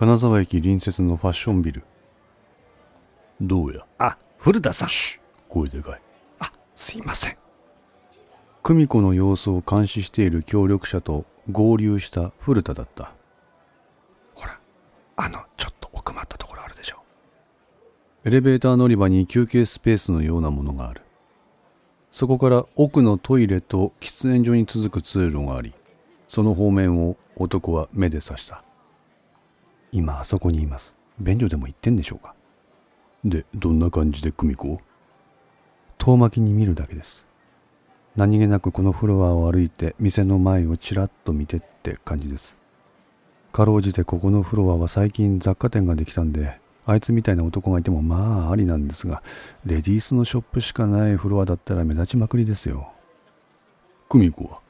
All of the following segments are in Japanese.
金沢駅隣接のファッションビル。どうや？あ古田さん。声でかい。あすいません。久美子の様子を監視している協力者と合流した古田だった。ほらあのちょっと奥まったところあるでしょ。エレベーター乗り場に休憩スペースのようなものがある。そこから奥のトイレと喫煙所に続く通路がありその方面を男は目で指した今あそこにいます。便所でも行ってんでしょうか？でどんな感じで久美子を？遠巻きに見るだけです。何気なくこのフロアを歩いて店の前をちらっと見てって感じです。かろうじてここのフロアは最近雑貨店ができたんであいつみたいな男がいてもまあありなんですがレディースのショップしかないフロアだったら目立ちまくりですよ。久美子は？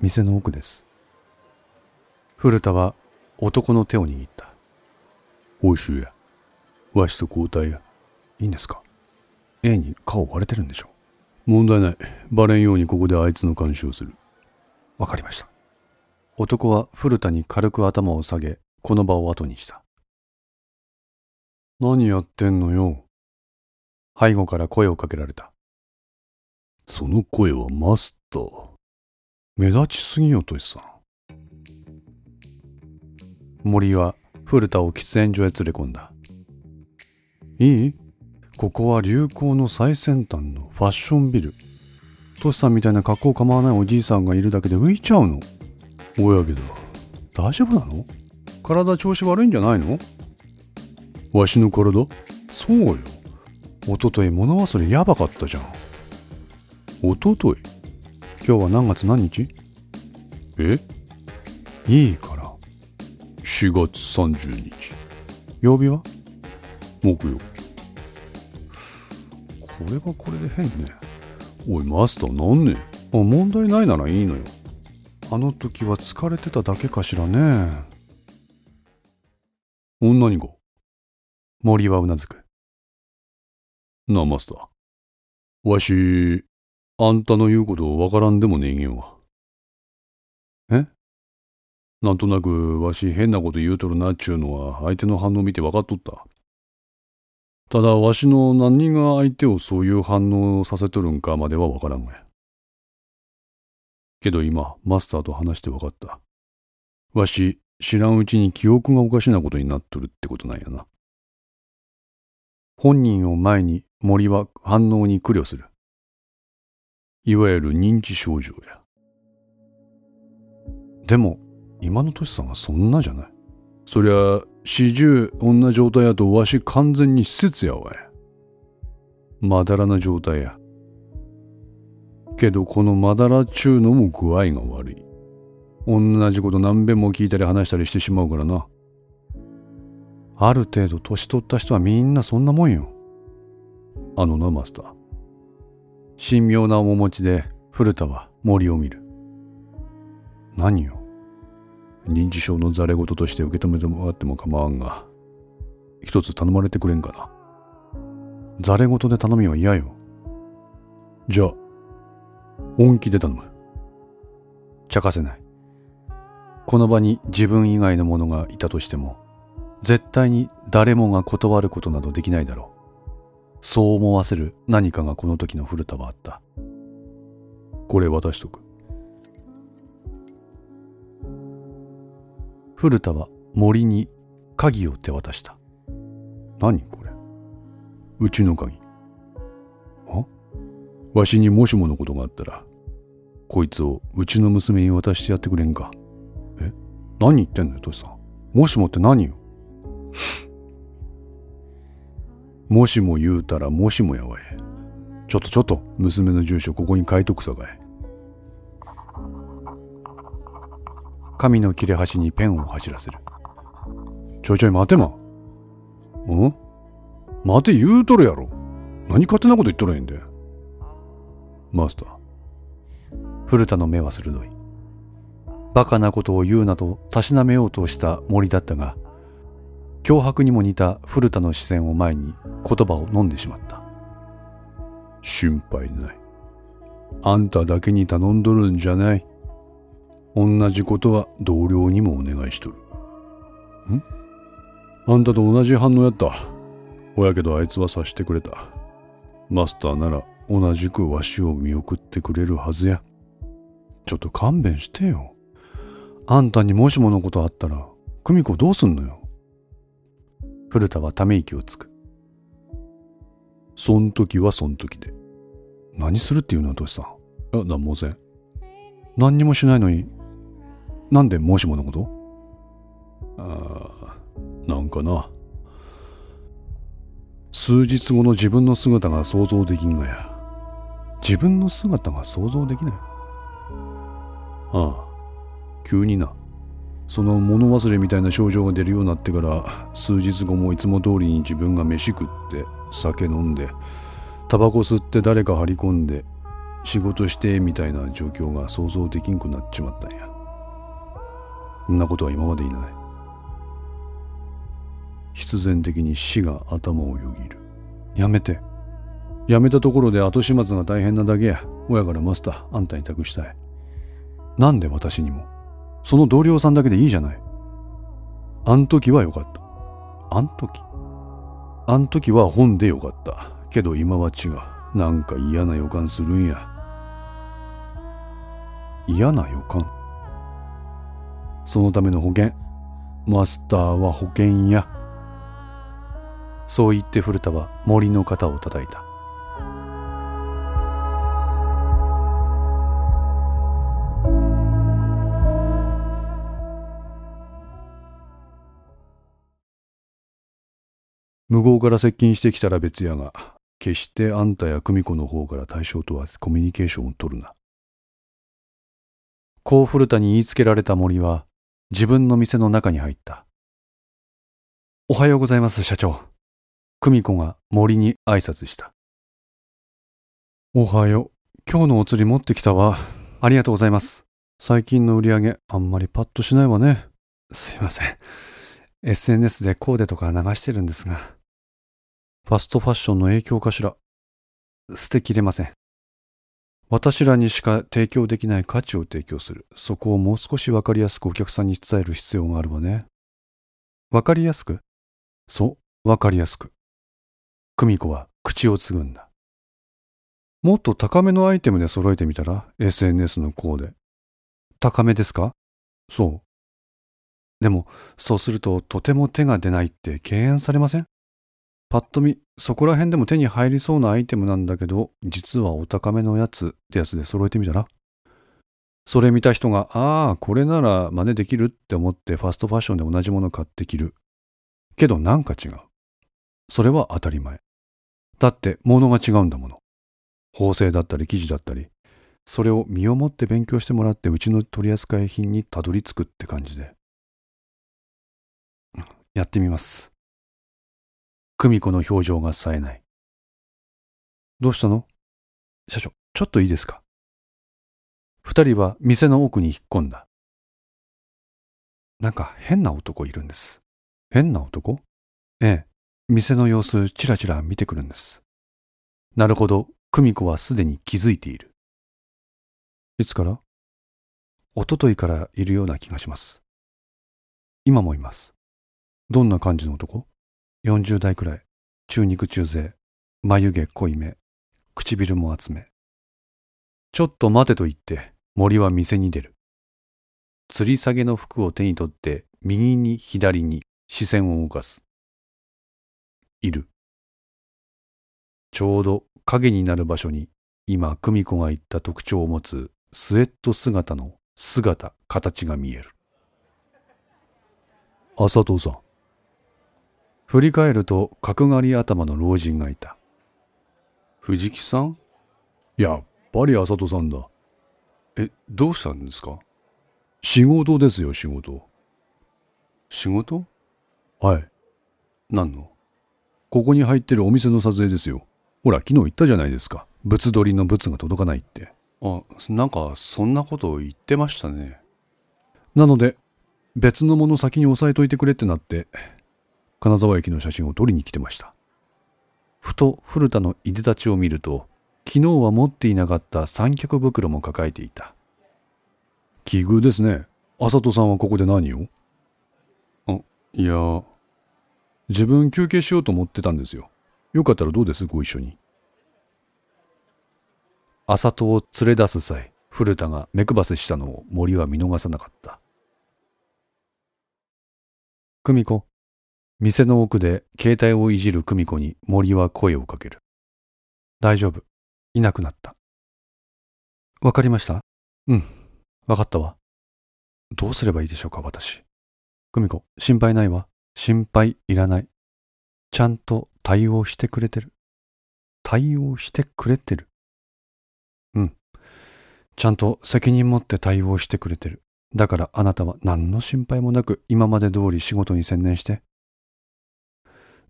店の奥です。古田は男の手を握った。おいしゅうやわしと交代や。いいんですか？A に顔割れてるんでしょ問題ない。バレんようにここであいつの監視をする。わかりました。男は古田に軽く頭を下げこの場を後にした。何やってんのよ。背後から声をかけられた。その声はマスター。目立ちすぎよとしさん。森は古田を喫煙所へ連れ込んだ。いい？ここは流行の最先端のファッションビル。トシさんみたいな格好構わないおじいさんがいるだけで浮いちゃうの。おやけど大丈夫なの？体調子悪いんじゃないの？わしの体？そうよ。おととい物忘れやばかったじゃん。おととい？今日は何月何日？え？いいか。4月30日。曜日は？木曜これはこれで変ね。おいマスターなんねあ問題ないならいいのよ。あの時は疲れてただけかしらね。女にご？森はうなずく。なあマスター。わしあんたの言うことわからんでもねえげんわ。えなんとなくわし変なこと言うとるなっちゅうのは相手の反応見て分かっとった。ただわしの何が相手をそういう反応させとるんかまでは分からんがや。けど今マスターと話して分かった。わし知らんうちに記憶がおかしなことになっとるってことなんやな。本人を前に森は反応に苦慮する。いわゆる認知症状や。でも今の年さんはそんなじゃない。そりゃ始終女状態やとわし完全に施設やわい。まだらな状態や。けどこのまだらっちゅうのも具合が悪い。同じこと何べんも聞いたり話したりしてしまうからな。ある程度年取った人はみんなそんなもんよ。あのなマスター。神妙な面持ちで古田は森を見る。何よ。認知症のざれ言として受け止めてもらっても構わんが一つ頼まれてくれんかな。ざれ言で頼みは嫌よ。じゃあ本気で頼む。茶化せない。この場に自分以外の者がいたとしても絶対に誰もが断ることなどできないだろう。そう思わせる何かがこの時の古田はあった。これ渡しとく。古田は森に鍵を手渡した。何これ？うちの鍵。あわしにもしものことがあったらこいつをうちの娘に渡してやってくれんか。え？何言ってんのよトシさん。もしもって何よ もしも言うたらもしもやわい。ちょっとちょっと娘の住所ここに書いとくさかい。紙の切れ端にペンを走らせる。ちょいちょい待てま。ん？待て言うとるやろ。何勝手なこと言っとるんで。マスター。古田の目は鋭い。バカなことを言うなとたしなめようとした森だったが脅迫にも似た古田の視線を前に言葉を飲んでしまった。心配ない。あんただけに頼んどるんじゃない。同じことは同僚にもお願いしとるん？あんたと同じ反応やった。ほやけどあいつは察してくれた。マスターなら同じくわしを見送ってくれるはずや。ちょっと勘弁してよ。あんたにもしものことあったら、久美子どうすんのよ。古田はため息をつく。そん時はそん時で。何するっていうのはトシさん。あ、なんもせん。何にもしないのに、なんでもしものこと？ああ、なんかな。数日後の自分の姿が想像できんがや。自分の姿が想像できない。ああ、急にな。その物忘れみたいな症状が出るようになってから数日後もいつも通りに自分が飯食って酒飲んでタバコ吸って誰か張り込んで仕事してみたいな状況が想像できんくなっちまったんやそんなことは今までいない。必然的に死が頭をよぎる。やめて。やめたところで後始末が大変なだけや。親からマスターあんたに託したい。なんで私にも？その同僚さんだけでいいじゃない。あん時はよかった。あん時？あん時は本でよかった。けど今は違う。なんか嫌な予感するんや。嫌な予感？そのための保険。マスターは保険やそう言って古田は森の肩を叩いた。向こうから接近してきたら別やが決してあんたや久美子の方から対象とはコミュニケーションを取るな。こう古田に言いつけられた森は自分の店の中に入った。おはようございます社長。久美子が森に挨拶した。おはよう。今日のお釣り持ってきたわ。ありがとうございます。最近の売り上げあんまりパッとしないわね。すいません。SNS でコーデとか流してるんですが。ファストファッションの影響かしら？捨てきれません私らにしか提供できない価値を提供する。そこをもう少しわかりやすくお客さんに伝える必要があるわね。わかりやすく？そうわかりやすく。久美子は口をつぐんだ。もっと高めのアイテムで揃えてみたら？SNS のコーデ。高めですか？そう。でもそうするととても手が出ないって敬遠されません？パッと見、そこら辺でも手に入りそうなアイテムなんだけど、実はお高めのやつってやつで揃えてみたら？それ見た人が、ああ、これなら真似できるって思ってファストファッションで同じもの買ってきる。けどなんか違う。それは当たり前。だって物が違うんだもの。縫製だったり生地だったり、それを身をもって勉強してもらってうちの取り扱い品にたどり着くって感じで。やってみます。久美子の表情が冴えない。どうしたの？社長、ちょっといいですか？二人は店の奥に引っ込んだ。なんか変な男いるんです。変な男？ええ、店の様子ちらちら見てくるんです。なるほど、久美子はすでに気づいている。いつから？一昨日からいるような気がします。今もいます。どんな感じの男？40代くらい、中肉中背、眉毛濃いめ、唇も厚め。ちょっと待てと言って森は店に出る。吊り下げの服を手に取って右に左に視線を動かす。いる。ちょうど影になる場所に今久美子が言った特徴を持つスウェット姿の姿、形が見える。朝戸さん。振り返ると角刈り頭の老人がいた。藤木さん？やっぱり浅戸さんだ。え、どうしたんですか？仕事ですよ、仕事。仕事？はい。何の？ここに入ってるお店の撮影ですよ。ほら、昨日言ったじゃないですか。物撮りの物が届かないって。あ、なんかそんなこと言ってましたね。なので、別のもの先に押さえといてくれってなって、金沢駅の写真を撮りに来てました。ふと古田のいでたちを見ると、昨日は持っていなかった三脚袋も抱えていた。奇遇ですね。あさとさんはここで何を？あ、いや、自分休憩しようと思ってたんですよ。よかったらどうです？ご一緒に。朝戸を連れ出す際、古田が目配せしたのを森は見逃さなかった。久美子。店の奥で携帯をいじる久美子に森は声をかける。大丈夫。いなくなった。わかりました？うん。わかったわ。どうすればいいでしょうか、私。久美子、心配ないわ。心配いらない。ちゃんと対応してくれてる。対応してくれてる。うん。ちゃんと責任持って対応してくれてる。だからあなたは何の心配もなく今まで通り仕事に専念して。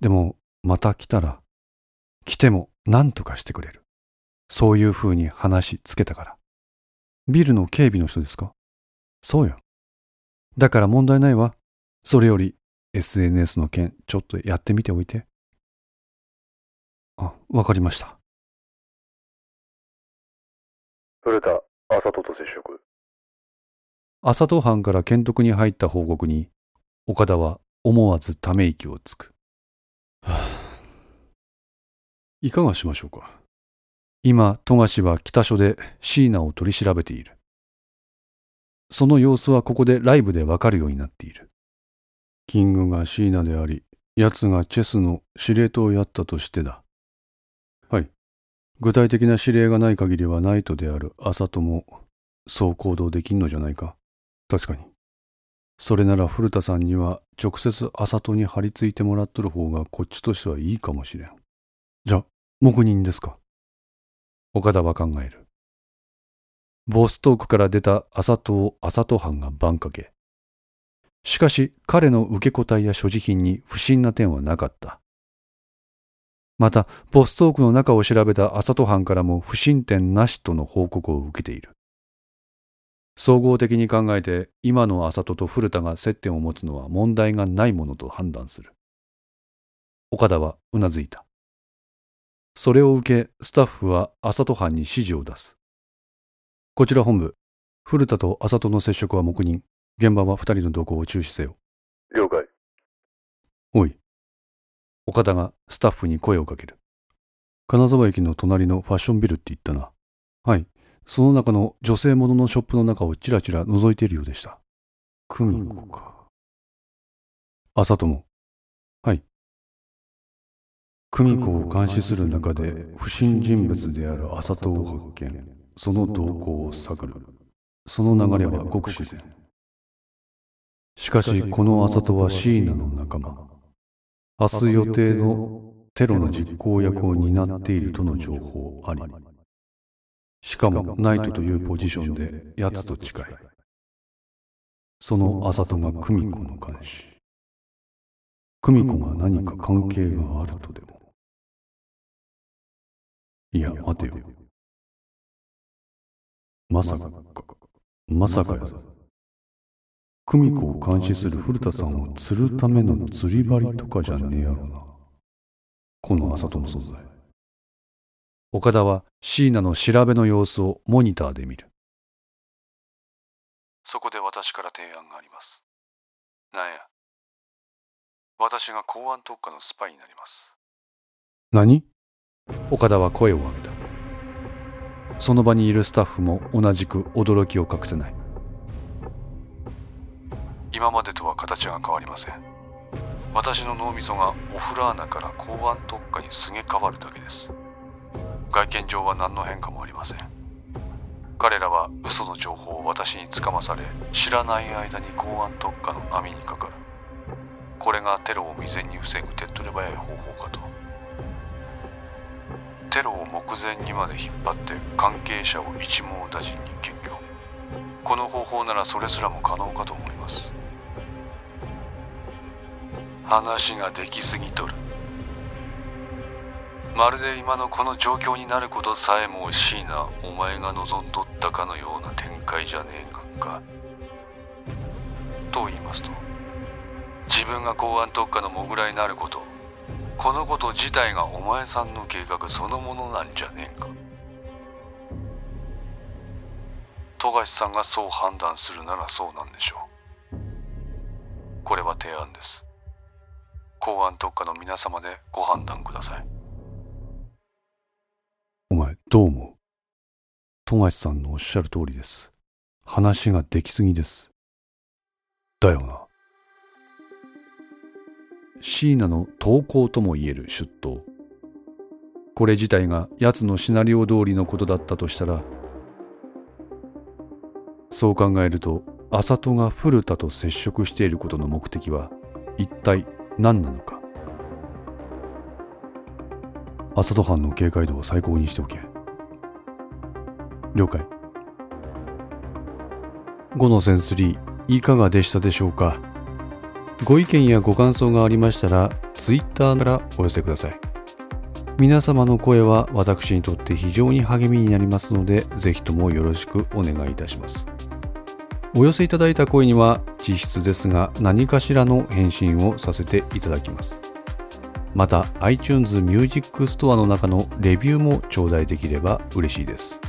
でも、また来たら、来ても何とかしてくれる。そういう風に話つけたから。ビルの警備の人ですか？そうよ。だから問題ないわ。それより SNS の件ちょっとやってみておいて。あ、わかりました。古田、朝戸と接触。朝戸藩から検督に入った報告に、岡田は思わずため息をつく。はあ、いかがしましょうか。今、富樫は北署で椎名を取り調べている。その様子はここでライブでわかるようになっている。キングが椎名であり、奴がチェスの司令塔をやったとしてだ。はい。具体的な指令がない限りはナイトである朝とも、そう行動できんのじゃないか。確かに。それなら古田さんには直接朝とに張り付いてもらっとる方がこっちとしてはいいかもしれん。じゃ、黙認ですか？岡田は考える。ボストークから出た朝戸を朝戸藩が番掛け。しかし彼の受け答えや所持品に不審な点はなかった。また、ボストークの中を調べた朝戸藩からも不審点なしとの報告を受けている。総合的に考えて、今の朝戸と古田が接点を持つのは問題がないものと判断する。岡田はうなずいた。それを受け、スタッフは朝戸藩に指示を出す。こちら本部、古田と朝戸の接触は黙認。現場は二人の動向を注視せよ。了解。おい。岡田がスタッフに声をかける。金沢駅の隣のファッションビルって言ったな。はい。その中の女性もののショップの中をちらちら覗いているようでした。久美子か。朝友。はい。久美子を監視する中で不審人物である朝戸を発見。その動向を探る。その流れはごく自然。しかしこの朝戸はシーナの仲間。明日予定のテロの実行役を担っているとの情報あり。しかもナイトというポジションで奴と近い。その朝戸が久美子の監視。久美子が何か関係があるとでも。いや、待てよ。まさか、まさかやぞ。久美子を監視する古田さんを釣るための釣り針とかじゃねえやろな。この朝との存在。岡田は椎名の調べの様子をモニターで見る。そこで私から提案があります。なんや。私が公安特化のスパイになります。何？岡田は声を上げた。その場にいるスタッフも同じく驚きを隠せない。今までとは形が変わりません私の脳みそがオフラーナから公安特化にすげ替わるだけです外見上は何の変化もありません。彼らは嘘の情報を私につかまされ知らない間に公安特化の網にかかる。これがテロを未然に防ぐ手っ取り早い方法かと。テロを目前にまで引っ張って関係者を一網打尽に検挙この方法ならそれすらも可能かと思います。話ができすぎとる。まるで今のこの状況になることさえも惜しいな。お前が望んどったかのような展開じゃねえがか。と言いますと自分が公安特化のモグラになることこのこと自体がお前さんの計画そのものなんじゃねえか。富樫さんがそう判断するならそうなんでしょう。これは提案です。公安特化の皆様でご判断ください。お前、どう思う？富樫さんのおっしゃる通りです。話ができすぎです。だよな。椎名の投稿とも言える出頭。これ自体が奴のシナリオ通りのことだったとしたら、そう考えると、浅戸が古田と接触していることの目的は一体何なのか？浅戸藩の警戒度を最高にしておけ。了解。5のセンスリー、いかがでしたでしょうか？ご意見やご感想がありましたら、Twitter からお寄せください。皆様の声は私にとって非常に励みになりますので、ぜひともよろしくお願いいたします。お寄せいただいた声には、実質ですが何かしらの返信をさせていただきます。また、iTunes Music Store の中のレビューも頂戴できれば嬉しいです。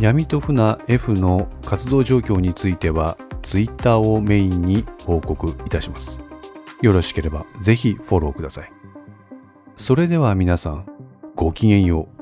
闇と船 F の活動状況については Twitter をメインに報告いたします。よろしければぜひフォローください。それでは皆さん、ごきげんよう。